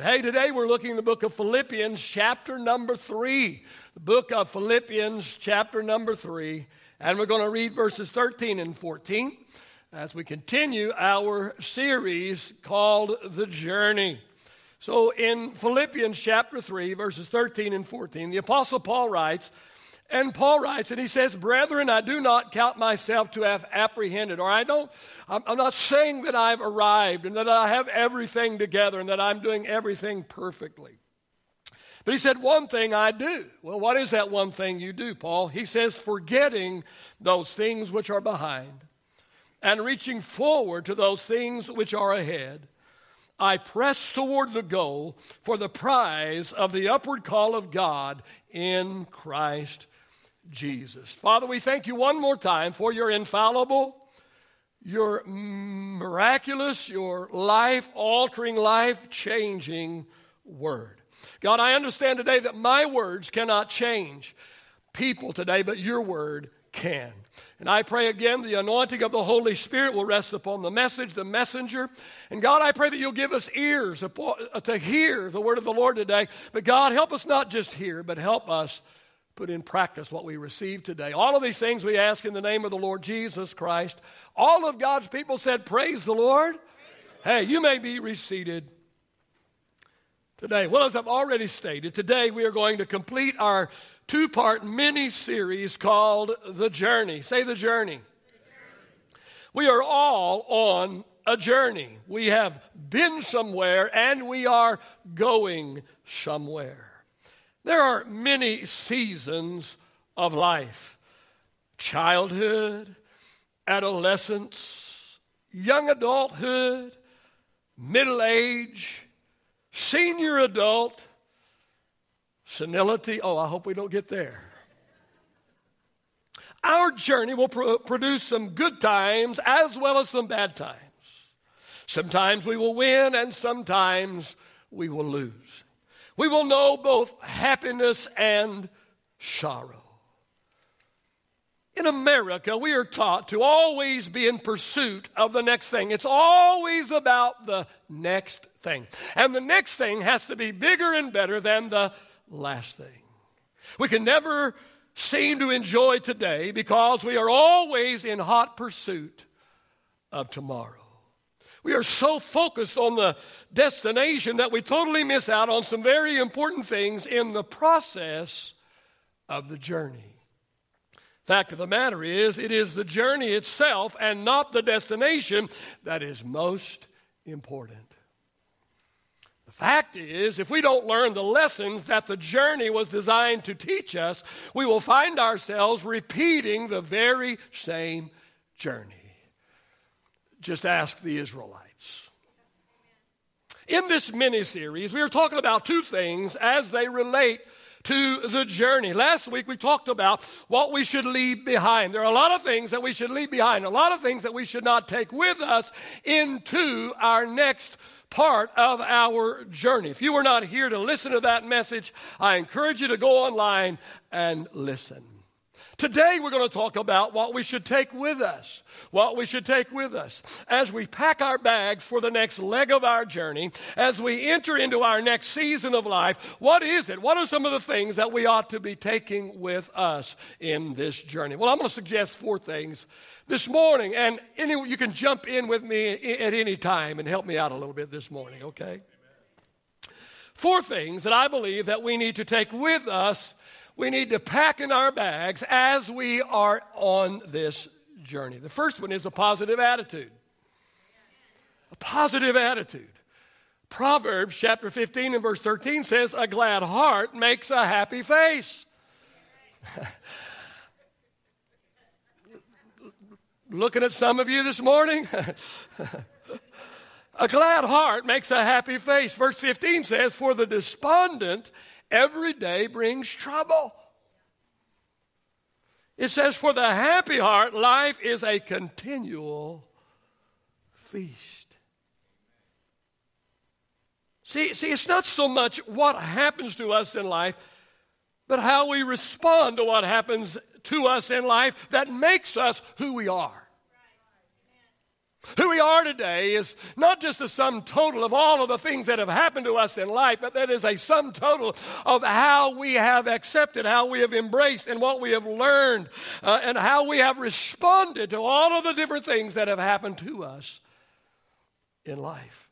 Hey, today we're looking at the book of Philippians, chapter number three. The book of Philippians, chapter number three. And we're going to read verses 13 and 14 as we continue our series called The Journey. So in Philippians, chapter 3, verses 13 and 14, the Apostle Paul writes, and Paul writes, and he says, Brethren, I do not count myself to have apprehended, or I don't, I'm not saying that I've arrived and that I have everything together and that I'm doing everything perfectly. But he said, One thing I do. Well, what is that one thing you do, Paul? He says, Forgetting those things which are behind and reaching forward to those things which are ahead. I press toward the goal for the prize of the upward call of God in Christ Jesus. Father, we thank you one more time for your infallible, your miraculous, your life altering, life changing word. God, I understand today that my words cannot change people today, but your word can. And I pray again the anointing of the Holy Spirit will rest upon the message, the messenger. And God, I pray that you'll give us ears to hear the word of the Lord today. But God, help us not just hear, but help us put in practice what we received today. All of these things we ask in the name of the Lord Jesus Christ. All of God's people said, Praise the Lord. Hey, you may be reseated today. Well, as I've already stated, today we are going to complete our two part mini series called The Journey. Say the journey. We are all on a journey. We have been somewhere and we are going somewhere. There are many seasons of life childhood, adolescence, young adulthood, middle age, senior adult, senility. Oh, I hope we don't get there. Our journey will pro- produce some good times as well as some bad times. Sometimes we will win and sometimes we will lose we will know both happiness and sorrow. In America, we are taught to always be in pursuit of the next thing. It's always about the next thing. And the next thing has to be bigger and better than the last thing. We can never seem to enjoy today because we are always in hot pursuit of tomorrow. We are so focused on the destination that we totally miss out on some very important things in the process of the journey. Fact of the matter is, it is the journey itself and not the destination that is most important. The fact is, if we don't learn the lessons that the journey was designed to teach us, we will find ourselves repeating the very same journey. Just ask the Israelites. In this mini series, we are talking about two things as they relate to the journey. Last week we talked about what we should leave behind. There are a lot of things that we should leave behind, a lot of things that we should not take with us into our next part of our journey. If you were not here to listen to that message, I encourage you to go online and listen. Today, we're going to talk about what we should take with us. What we should take with us as we pack our bags for the next leg of our journey, as we enter into our next season of life. What is it? What are some of the things that we ought to be taking with us in this journey? Well, I'm going to suggest four things this morning, and any, you can jump in with me at any time and help me out a little bit this morning, okay? Four things that I believe that we need to take with us we need to pack in our bags as we are on this journey. The first one is a positive attitude. A positive attitude. Proverbs chapter 15 and verse 13 says, A glad heart makes a happy face. Looking at some of you this morning. a glad heart makes a happy face. Verse 15 says, For the despondent every day brings trouble. It says, For the happy heart, life is a continual feast. See, see, it's not so much what happens to us in life, but how we respond to what happens to us in life that makes us who we are. Are today is not just a sum total of all of the things that have happened to us in life, but that is a sum total of how we have accepted, how we have embraced, and what we have learned, uh, and how we have responded to all of the different things that have happened to us in life.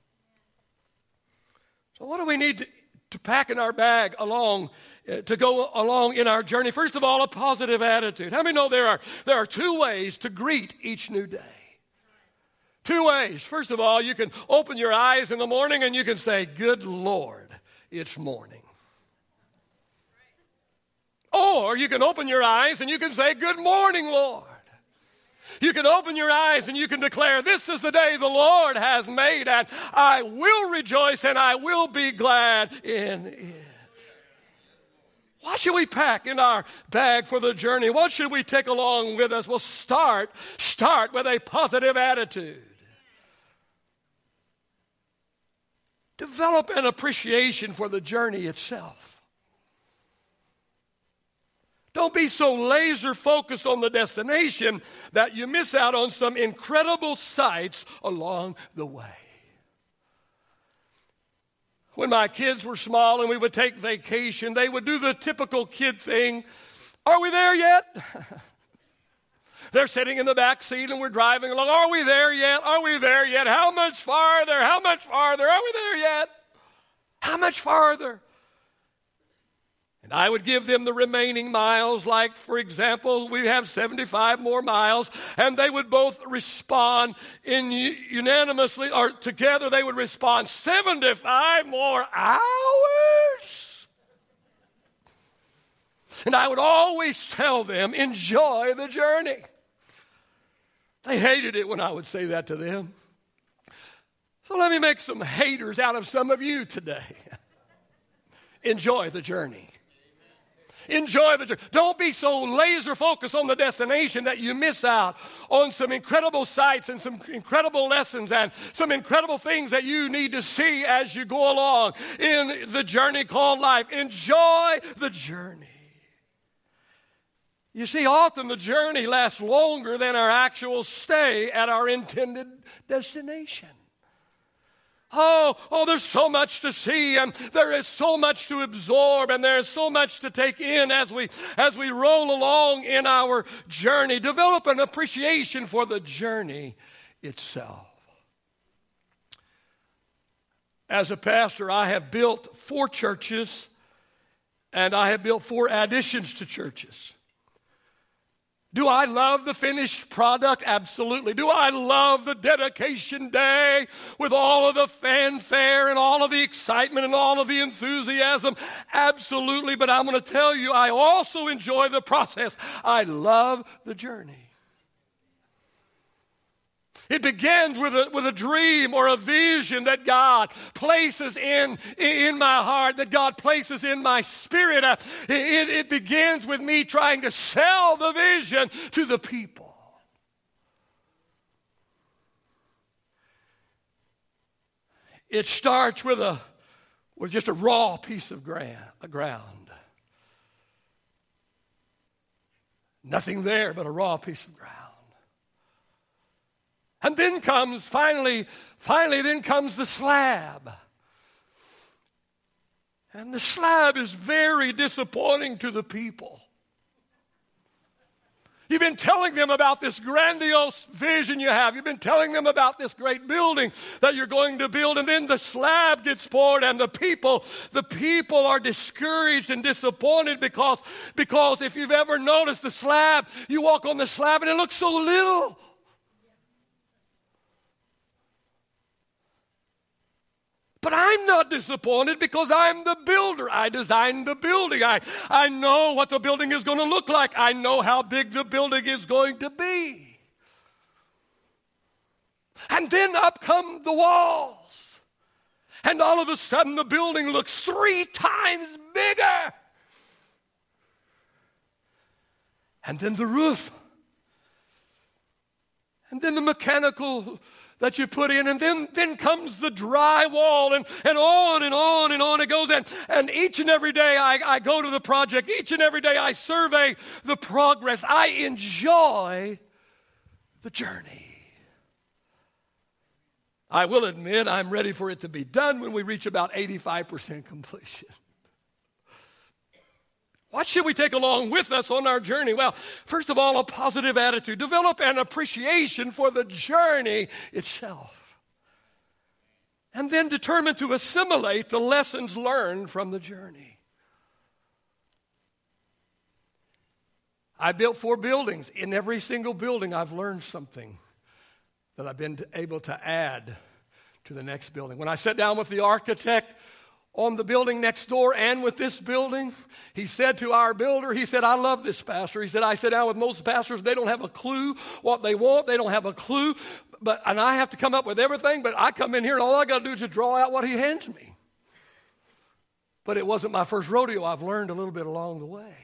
So, what do we need to, to pack in our bag along uh, to go along in our journey? First of all, a positive attitude. How many know there are there are two ways to greet each new day? Two ways. First of all, you can open your eyes in the morning and you can say, Good Lord, it's morning. Or you can open your eyes and you can say, Good morning, Lord. You can open your eyes and you can declare, This is the day the Lord has made, and I will rejoice and I will be glad in it. What should we pack in our bag for the journey? What should we take along with us? Well, start, start with a positive attitude. Develop an appreciation for the journey itself. Don't be so laser focused on the destination that you miss out on some incredible sights along the way. When my kids were small and we would take vacation, they would do the typical kid thing Are we there yet? They're sitting in the back seat and we're driving along. Are we there yet? Are we there yet? How much farther? How much farther? Are we there yet? How much farther? And I would give them the remaining miles, like, for example, we have 75 more miles, and they would both respond in unanimously, or together they would respond 75 more hours. And I would always tell them, enjoy the journey. They hated it when I would say that to them. So let me make some haters out of some of you today. Enjoy the journey. Enjoy the journey. Don't be so laser focused on the destination that you miss out on some incredible sights and some incredible lessons and some incredible things that you need to see as you go along in the journey called life. Enjoy the journey. You see, often the journey lasts longer than our actual stay at our intended destination. Oh, oh, there's so much to see, and there is so much to absorb, and there is so much to take in as we as we roll along in our journey. Develop an appreciation for the journey itself. As a pastor, I have built four churches, and I have built four additions to churches. Do I love the finished product? Absolutely. Do I love the dedication day with all of the fanfare and all of the excitement and all of the enthusiasm? Absolutely. But I'm going to tell you, I also enjoy the process. I love the journey. It begins with a, with a dream or a vision that God places in, in my heart, that God places in my spirit. Uh, it, it begins with me trying to sell the vision to the people. It starts with, a, with just a raw piece of ground, ground. Nothing there but a raw piece of ground. And then comes, finally, finally, then comes the slab. And the slab is very disappointing to the people. You've been telling them about this grandiose vision you have. You've been telling them about this great building that you're going to build, and then the slab gets poured, and the people, the people are discouraged and disappointed because, because if you've ever noticed the slab, you walk on the slab and it looks so little. But I'm not disappointed because I'm the builder. I designed the building. I, I know what the building is going to look like. I know how big the building is going to be. And then up come the walls. And all of a sudden, the building looks three times bigger. And then the roof. And then the mechanical that you put in, and then, then comes the drywall, and, and on and on and on it goes. And, and each and every day I, I go to the project, each and every day I survey the progress. I enjoy the journey. I will admit I'm ready for it to be done when we reach about 85% completion. What should we take along with us on our journey? Well, first of all, a positive attitude. Develop an appreciation for the journey itself. And then determine to assimilate the lessons learned from the journey. I built four buildings. In every single building, I've learned something that I've been able to add to the next building. When I sat down with the architect on the building next door and with this building, he said to our builder, he said, I love this pastor. He said, I sit down with most pastors, they don't have a clue what they want, they don't have a clue, but and I have to come up with everything, but I come in here and all I got to do is just draw out what he hands me. But it wasn't my first rodeo. I've learned a little bit along the way.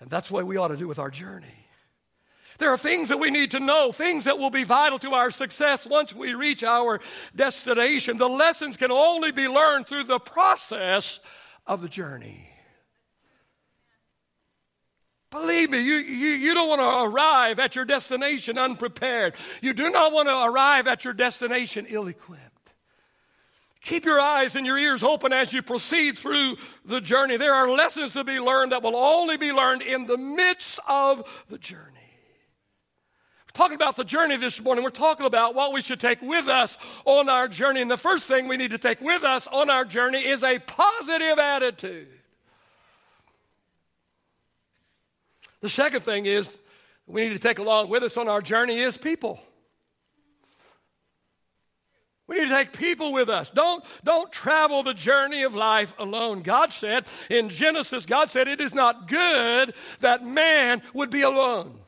And that's what we ought to do with our journey. There are things that we need to know, things that will be vital to our success once we reach our destination. The lessons can only be learned through the process of the journey. Believe me, you, you, you don't want to arrive at your destination unprepared. You do not want to arrive at your destination ill equipped. Keep your eyes and your ears open as you proceed through the journey. There are lessons to be learned that will only be learned in the midst of the journey talking about the journey this morning. We're talking about what we should take with us on our journey. And the first thing we need to take with us on our journey is a positive attitude. The second thing is we need to take along with us on our journey is people. We need to take people with us. Don't, don't travel the journey of life alone. God said in Genesis, God said, it is not good that man would be alone.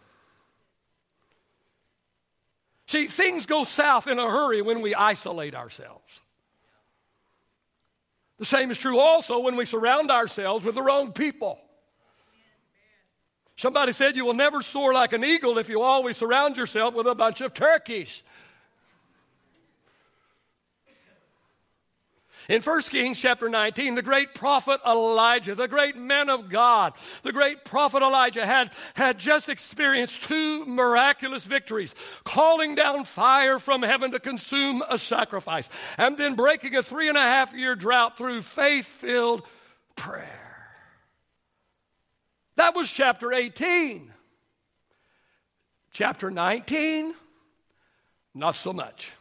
See, things go south in a hurry when we isolate ourselves. The same is true also when we surround ourselves with the wrong people. Somebody said you will never soar like an eagle if you always surround yourself with a bunch of turkeys. In 1 Kings chapter 19, the great prophet Elijah, the great man of God, the great prophet Elijah had, had just experienced two miraculous victories calling down fire from heaven to consume a sacrifice, and then breaking a three and a half year drought through faith filled prayer. That was chapter 18. Chapter 19, not so much.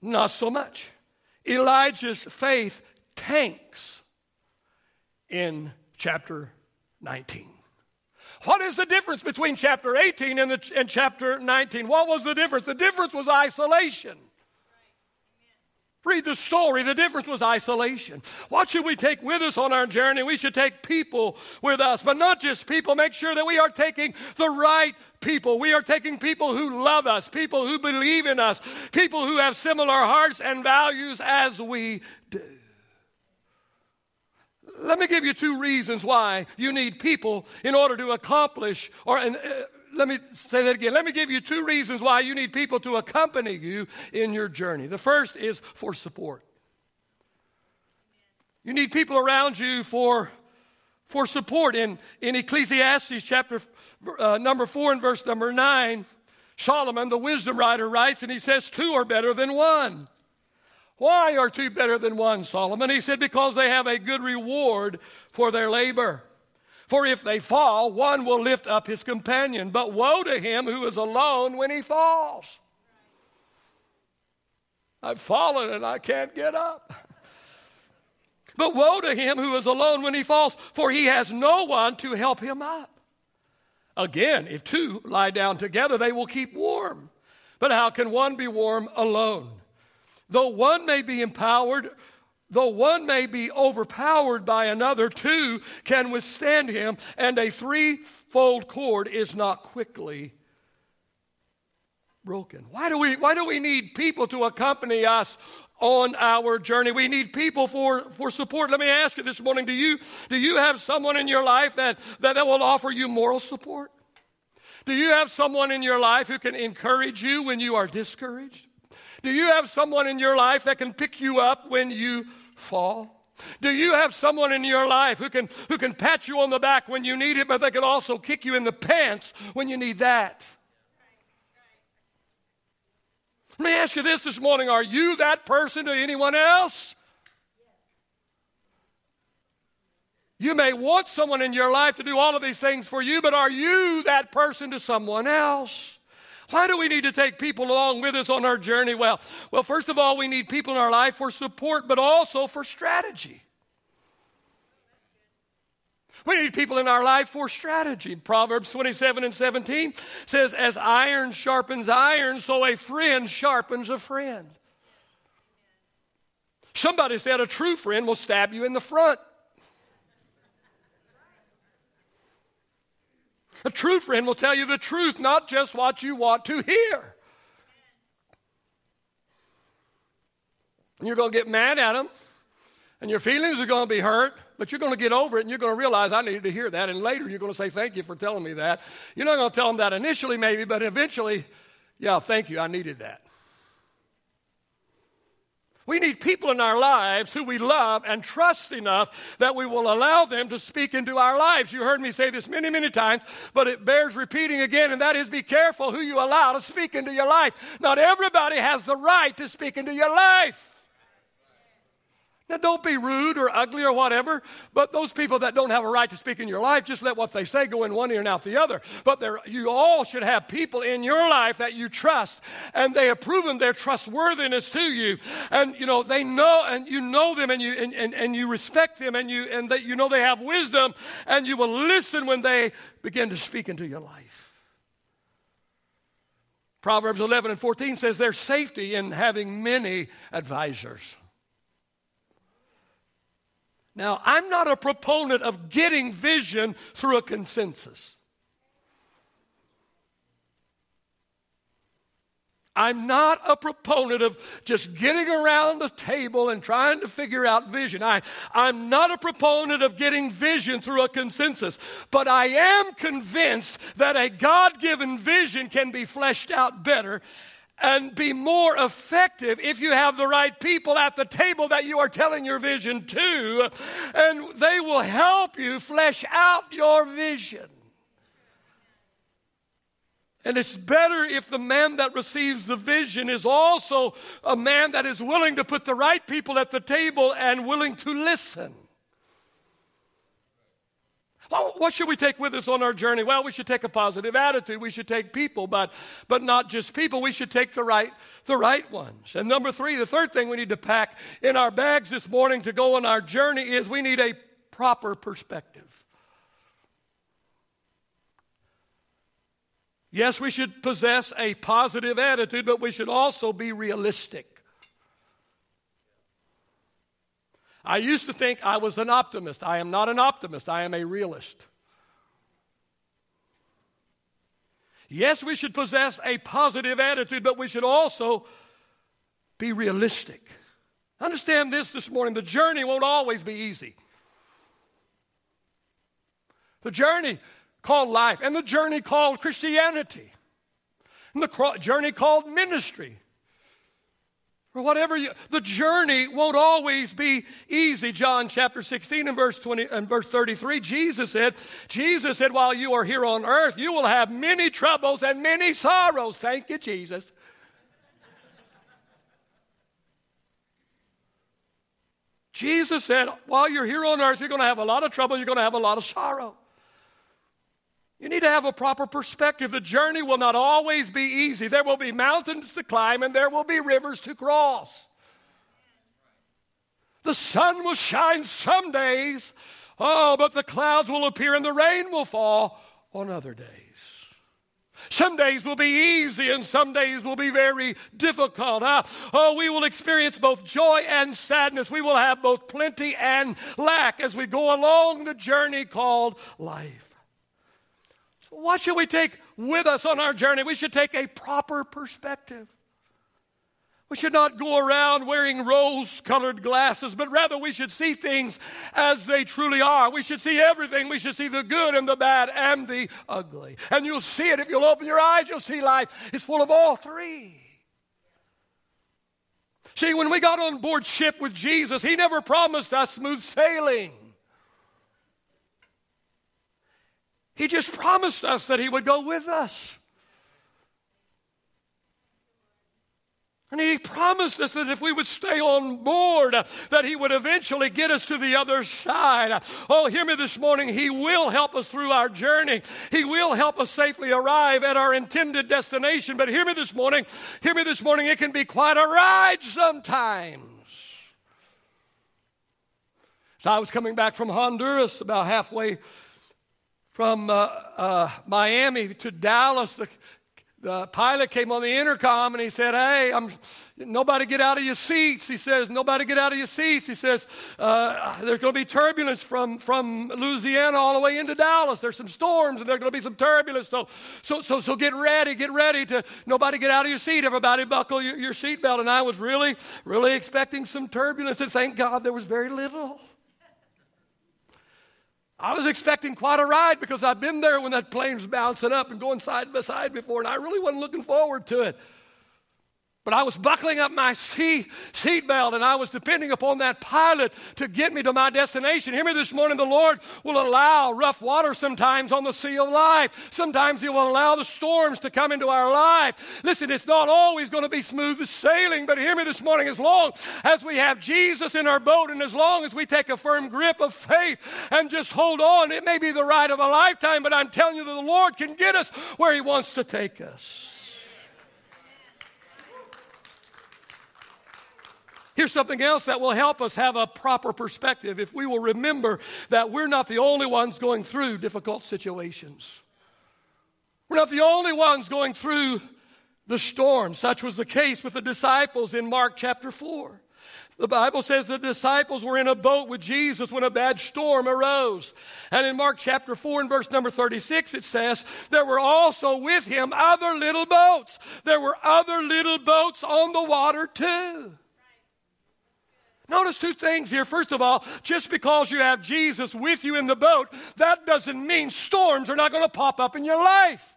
Not so much. Elijah's faith tanks in chapter 19. What is the difference between chapter 18 and, the, and chapter 19? What was the difference? The difference was isolation. Read the story. The difference was isolation. What should we take with us on our journey? We should take people with us, but not just people. Make sure that we are taking the right people. We are taking people who love us, people who believe in us, people who have similar hearts and values as we do. Let me give you two reasons why you need people in order to accomplish or. Uh, let me say that again. Let me give you two reasons why you need people to accompany you in your journey. The first is for support. You need people around you for, for support. In, in Ecclesiastes chapter uh, number 4 and verse number 9, Solomon, the wisdom writer, writes, and he says, Two are better than one. Why are two better than one, Solomon? He said, Because they have a good reward for their labor. For if they fall, one will lift up his companion. But woe to him who is alone when he falls. I've fallen and I can't get up. But woe to him who is alone when he falls, for he has no one to help him up. Again, if two lie down together, they will keep warm. But how can one be warm alone? Though one may be empowered Though one may be overpowered by another, two can withstand him, and a threefold cord is not quickly broken. Why do we, why do we need people to accompany us on our journey. We need people for, for support. Let me ask you this morning do you, do you have someone in your life that, that, that will offer you moral support? Do you have someone in your life who can encourage you when you are discouraged? Do you have someone in your life that can pick you up when you fall? Do you have someone in your life who can, who can pat you on the back when you need it, but they can also kick you in the pants when you need that? Let me ask you this this morning are you that person to anyone else? You may want someone in your life to do all of these things for you, but are you that person to someone else? Why do we need to take people along with us on our journey? Well, well, first of all, we need people in our life for support, but also for strategy. We need people in our life for strategy. Proverbs 27 and 17 says, As iron sharpens iron, so a friend sharpens a friend. Somebody said a true friend will stab you in the front. A true friend will tell you the truth, not just what you want to hear. You're going to get mad at them, and your feelings are going to be hurt, but you're going to get over it, and you're going to realize I needed to hear that. And later, you're going to say, Thank you for telling me that. You're not going to tell them that initially, maybe, but eventually, yeah, thank you, I needed that. We need people in our lives who we love and trust enough that we will allow them to speak into our lives. You heard me say this many, many times, but it bears repeating again, and that is be careful who you allow to speak into your life. Not everybody has the right to speak into your life. Now, don't be rude or ugly or whatever, but those people that don't have a right to speak in your life, just let what they say go in one ear and out the other. But there, you all should have people in your life that you trust, and they have proven their trustworthiness to you. And, you know, they know, and you know them, and you, and, and, and you respect them, and, you, and you know they have wisdom, and you will listen when they begin to speak into your life. Proverbs 11 and 14 says there's safety in having many advisors. Now, I'm not a proponent of getting vision through a consensus. I'm not a proponent of just getting around the table and trying to figure out vision. I, I'm not a proponent of getting vision through a consensus, but I am convinced that a God given vision can be fleshed out better and be more effective if you have the right people at the table that you are telling your vision to, and they will help you flesh out your vision. And it's better if the man that receives the vision is also a man that is willing to put the right people at the table and willing to listen. What should we take with us on our journey? Well, we should take a positive attitude. We should take people, but, but not just people. We should take the right, the right ones. And number three, the third thing we need to pack in our bags this morning to go on our journey is we need a proper perspective. Yes, we should possess a positive attitude, but we should also be realistic. I used to think I was an optimist. I am not an optimist, I am a realist. Yes, we should possess a positive attitude, but we should also be realistic. Understand this this morning the journey won't always be easy. The journey called life, and the journey called Christianity, and the journey called ministry, or whatever you, the journey won't always be easy. John chapter 16 and verse 20 and verse 33, Jesus said, Jesus said, while you are here on earth, you will have many troubles and many sorrows. Thank you, Jesus. Jesus said, while you're here on earth, you're going to have a lot of trouble, you're going to have a lot of sorrow. You need to have a proper perspective. The journey will not always be easy. There will be mountains to climb and there will be rivers to cross. The sun will shine some days, oh, but the clouds will appear and the rain will fall on other days. Some days will be easy and some days will be very difficult. Huh? Oh, we will experience both joy and sadness. We will have both plenty and lack as we go along the journey called life. What should we take with us on our journey? We should take a proper perspective. We should not go around wearing rose colored glasses, but rather we should see things as they truly are. We should see everything. We should see the good and the bad and the ugly. And you'll see it if you'll open your eyes, you'll see life is full of all three. See, when we got on board ship with Jesus, He never promised us smooth sailing. He just promised us that He would go with us. And he promised us that if we would stay on board, that he would eventually get us to the other side. Oh, hear me this morning. He will help us through our journey. He will help us safely arrive at our intended destination. But hear me this morning. Hear me this morning. It can be quite a ride sometimes. So I was coming back from Honduras about halfway from uh, uh, Miami to Dallas. The, the pilot came on the intercom and he said, Hey, I'm, nobody get out of your seats. He says, Nobody get out of your seats. He says, uh, There's going to be turbulence from, from Louisiana all the way into Dallas. There's some storms and there's going to be some turbulence. So, so, so, so get ready, get ready to nobody get out of your seat. Everybody buckle your, your seatbelt. And I was really, really expecting some turbulence. And thank God there was very little. I was expecting quite a ride because I've been there when that plane's bouncing up and going side by side before, and I really wasn't looking forward to it. But I was buckling up my seat, seatbelt and I was depending upon that pilot to get me to my destination. Hear me this morning, the Lord will allow rough water sometimes on the sea of life. Sometimes He will allow the storms to come into our life. Listen, it's not always going to be smooth sailing, but hear me this morning, as long as we have Jesus in our boat and as long as we take a firm grip of faith and just hold on, it may be the ride of a lifetime, but I'm telling you that the Lord can get us where He wants to take us. Here's something else that will help us have a proper perspective if we will remember that we're not the only ones going through difficult situations. We're not the only ones going through the storm. Such was the case with the disciples in Mark chapter 4. The Bible says the disciples were in a boat with Jesus when a bad storm arose. And in Mark chapter 4 and verse number 36, it says, There were also with him other little boats. There were other little boats on the water too. Notice two things here. First of all, just because you have Jesus with you in the boat, that doesn't mean storms are not going to pop up in your life.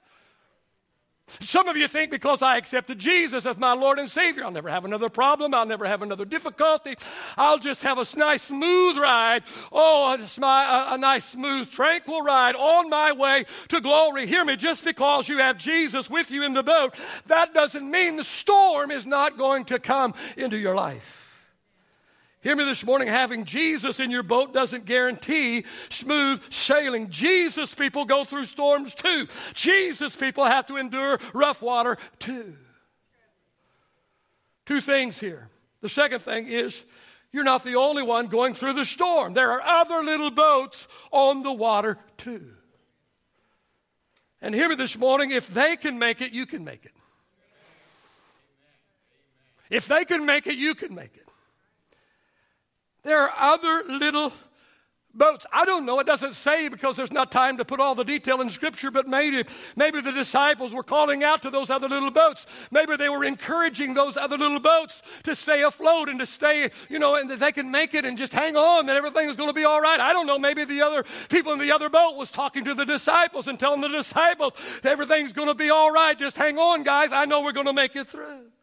Some of you think because I accepted Jesus as my Lord and Savior, I'll never have another problem, I'll never have another difficulty, I'll just have a nice, smooth ride. Oh, a, a nice, smooth, tranquil ride on my way to glory. Hear me, just because you have Jesus with you in the boat, that doesn't mean the storm is not going to come into your life. Hear me this morning having Jesus in your boat doesn't guarantee smooth sailing. Jesus people go through storms too. Jesus people have to endure rough water too. Two things here. The second thing is you're not the only one going through the storm, there are other little boats on the water too. And hear me this morning if they can make it, you can make it. If they can make it, you can make it. There are other little boats. I don't know. It doesn't say because there's not time to put all the detail in Scripture, but maybe, maybe the disciples were calling out to those other little boats. Maybe they were encouraging those other little boats to stay afloat and to stay, you know, and that they can make it and just hang on, that everything is going to be all right. I don't know. Maybe the other people in the other boat was talking to the disciples and telling the disciples everything's going to be all right. Just hang on, guys. I know we're going to make it through.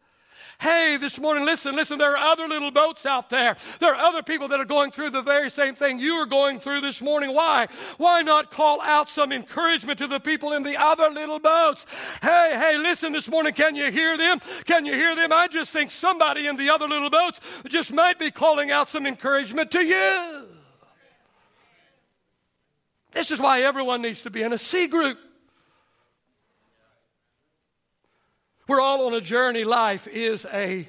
Hey, this morning, listen, listen, there are other little boats out there. There are other people that are going through the very same thing you are going through this morning. Why? Why not call out some encouragement to the people in the other little boats? Hey, hey, listen this morning, can you hear them? Can you hear them? I just think somebody in the other little boats just might be calling out some encouragement to you. This is why everyone needs to be in a C group. We're all on a journey. Life is a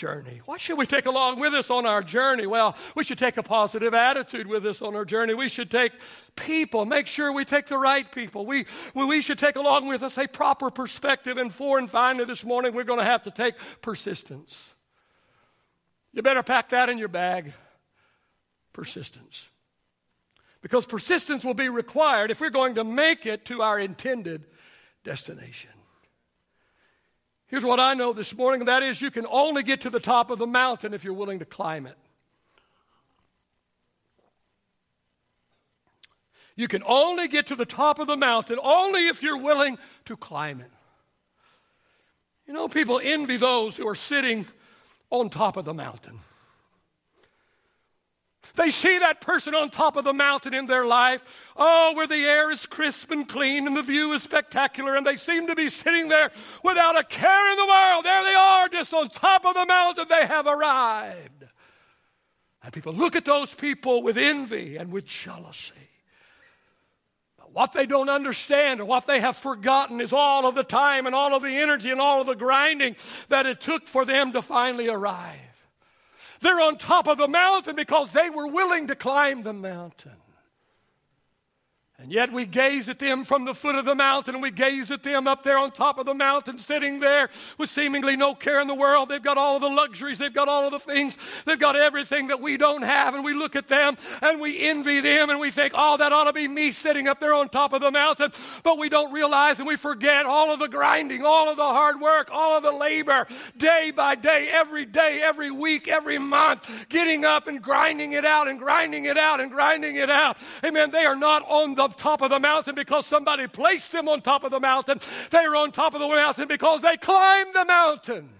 journey. What should we take along with us on our journey? Well, we should take a positive attitude with us on our journey. We should take people, make sure we take the right people. We, we should take along with us a proper perspective. And four and finally, this morning, we're going to have to take persistence. You better pack that in your bag. Persistence. Because persistence will be required if we're going to make it to our intended destination. Here's what I know this morning and that is, you can only get to the top of the mountain if you're willing to climb it. You can only get to the top of the mountain only if you're willing to climb it. You know, people envy those who are sitting on top of the mountain. They see that person on top of the mountain in their life. Oh, where the air is crisp and clean and the view is spectacular, and they seem to be sitting there without a care in the world. There they are, just on top of the mountain. They have arrived. And people look at those people with envy and with jealousy. But what they don't understand or what they have forgotten is all of the time and all of the energy and all of the grinding that it took for them to finally arrive. They're on top of the mountain because they were willing to climb the mountain. And yet we gaze at them from the foot of the mountain we gaze at them up there on top of the mountain, sitting there with seemingly no care in the world. They've got all of the luxuries, they've got all of the things, they've got everything that we don't have. And we look at them and we envy them and we think, oh, that ought to be me sitting up there on top of the mountain. But we don't realize and we forget all of the grinding, all of the hard work, all of the labor, day by day, every day, every week, every month, getting up and grinding it out and grinding it out and grinding it out. Amen. They are not on the top of the mountain because somebody placed them on top of the mountain. They are on top of the mountain because they climbed the mountain.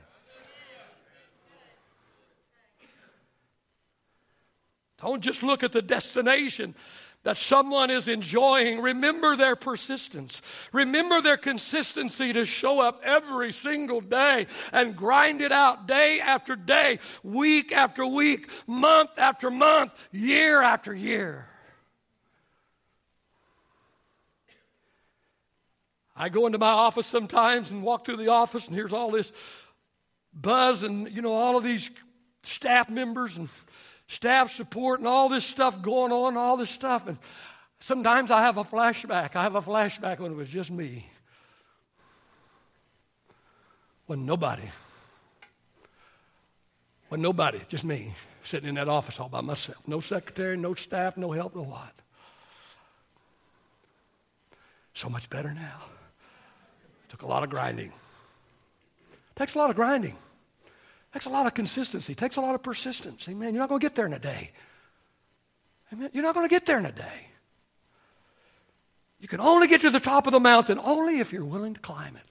Don't just look at the destination that someone is enjoying. Remember their persistence. Remember their consistency to show up every single day and grind it out day after day, week after week, month after month, year after year. I go into my office sometimes and walk through the office, and here's all this buzz and, you know, all of these staff members and staff support and all this stuff going on, all this stuff. And sometimes I have a flashback. I have a flashback when it was just me. When nobody, when nobody, just me, sitting in that office all by myself. No secretary, no staff, no help, no what. So much better now. Took a lot of grinding. Takes a lot of grinding. Takes a lot of consistency. Takes a lot of persistence. Amen. You're not going to get there in a day. Amen. You're not going to get there in a day. You can only get to the top of the mountain only if you're willing to climb it.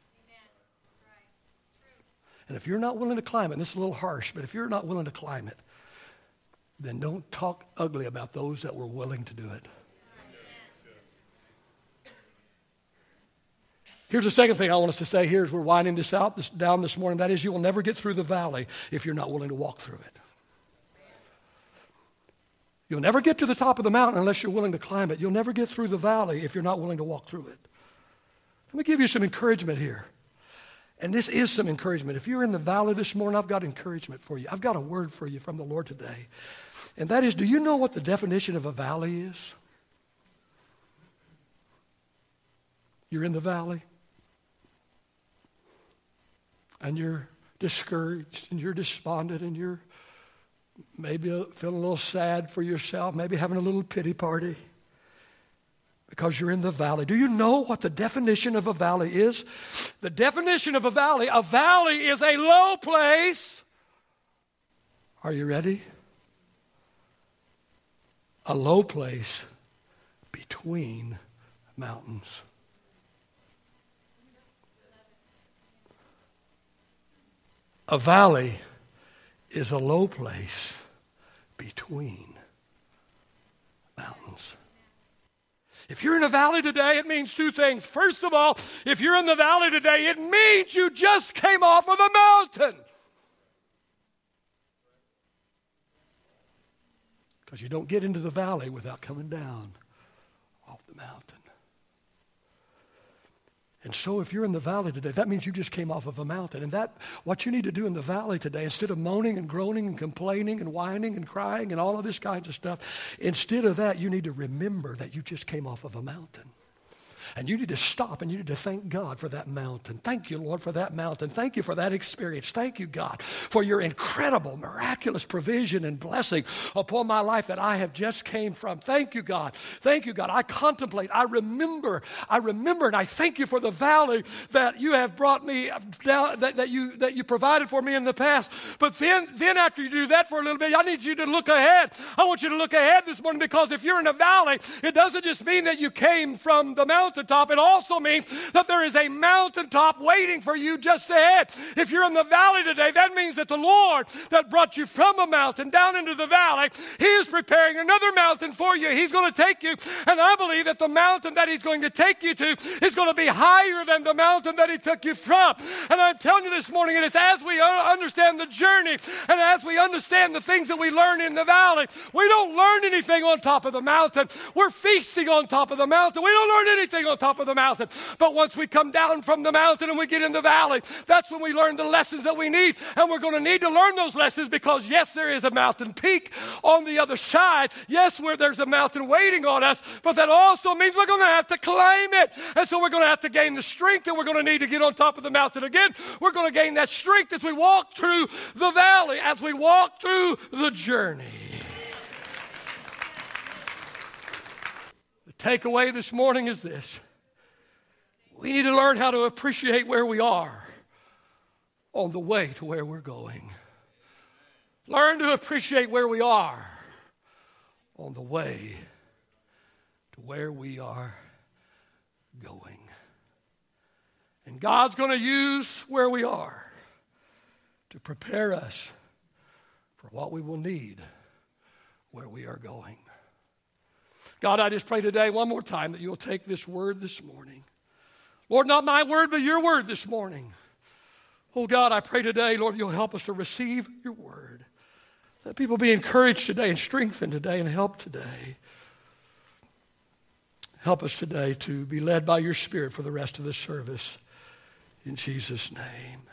And if you're not willing to climb it, and this is a little harsh, but if you're not willing to climb it, then don't talk ugly about those that were willing to do it. Here's the second thing I want us to say here as we're winding this out this, down this morning. That is, you will never get through the valley if you're not willing to walk through it. You'll never get to the top of the mountain unless you're willing to climb it. You'll never get through the valley if you're not willing to walk through it. Let me give you some encouragement here. And this is some encouragement. If you're in the valley this morning, I've got encouragement for you. I've got a word for you from the Lord today. And that is do you know what the definition of a valley is? You're in the valley and you're discouraged and you're despondent and you're maybe feeling a little sad for yourself, maybe having a little pity party because you're in the valley. Do you know what the definition of a valley is? The definition of a valley, a valley is a low place. Are you ready? A low place between mountains. A valley is a low place between mountains. If you're in a valley today, it means two things. First of all, if you're in the valley today, it means you just came off of a mountain. Because you don't get into the valley without coming down off the mountain. And so if you're in the valley today, that means you just came off of a mountain. And that what you need to do in the valley today, instead of moaning and groaning and complaining and whining and crying and all of this kinds of stuff, instead of that, you need to remember that you just came off of a mountain. And you need to stop and you need to thank God for that mountain. Thank you, Lord, for that mountain. Thank you for that experience. Thank you, God, for your incredible, miraculous provision and blessing upon my life that I have just came from. Thank you, God. Thank you, God. I contemplate, I remember, I remember, and I thank you for the valley that you have brought me down, that, that you that you provided for me in the past. But then, then after you do that for a little bit, I need you to look ahead. I want you to look ahead this morning because if you're in a valley, it doesn't just mean that you came from the mountain mountaintop, it also means that there is a mountaintop waiting for you just ahead. If you're in the valley today, that means that the Lord that brought you from a mountain down into the valley, He is preparing another mountain for you. He's going to take you, and I believe that the mountain that He's going to take you to is going to be higher than the mountain that He took you from. And I'm telling you this morning, it is as we uh, understand the journey and as we understand the things that we learn in the valley, we don't learn anything on top of the mountain. We're feasting on top of the mountain. We don't learn anything on top of the mountain. But once we come down from the mountain and we get in the valley, that's when we learn the lessons that we need. And we're going to need to learn those lessons because, yes, there is a mountain peak on the other side. Yes, where there's a mountain waiting on us, but that also means we're going to have to climb it. And so we're going to have to gain the strength and we're going to need to get on top of the mountain again. We're going to gain that strength as we walk through the valley, as we walk through the journey. Takeaway this morning is this we need to learn how to appreciate where we are on the way to where we're going. Learn to appreciate where we are on the way to where we are going. And God's going to use where we are to prepare us for what we will need where we are going. God, I just pray today one more time that you'll take this word this morning. Lord, not my word, but your word this morning. Oh God, I pray today, Lord, you'll help us to receive your word. Let people be encouraged today and strengthened today and helped today. Help us today to be led by your Spirit for the rest of the service. In Jesus' name.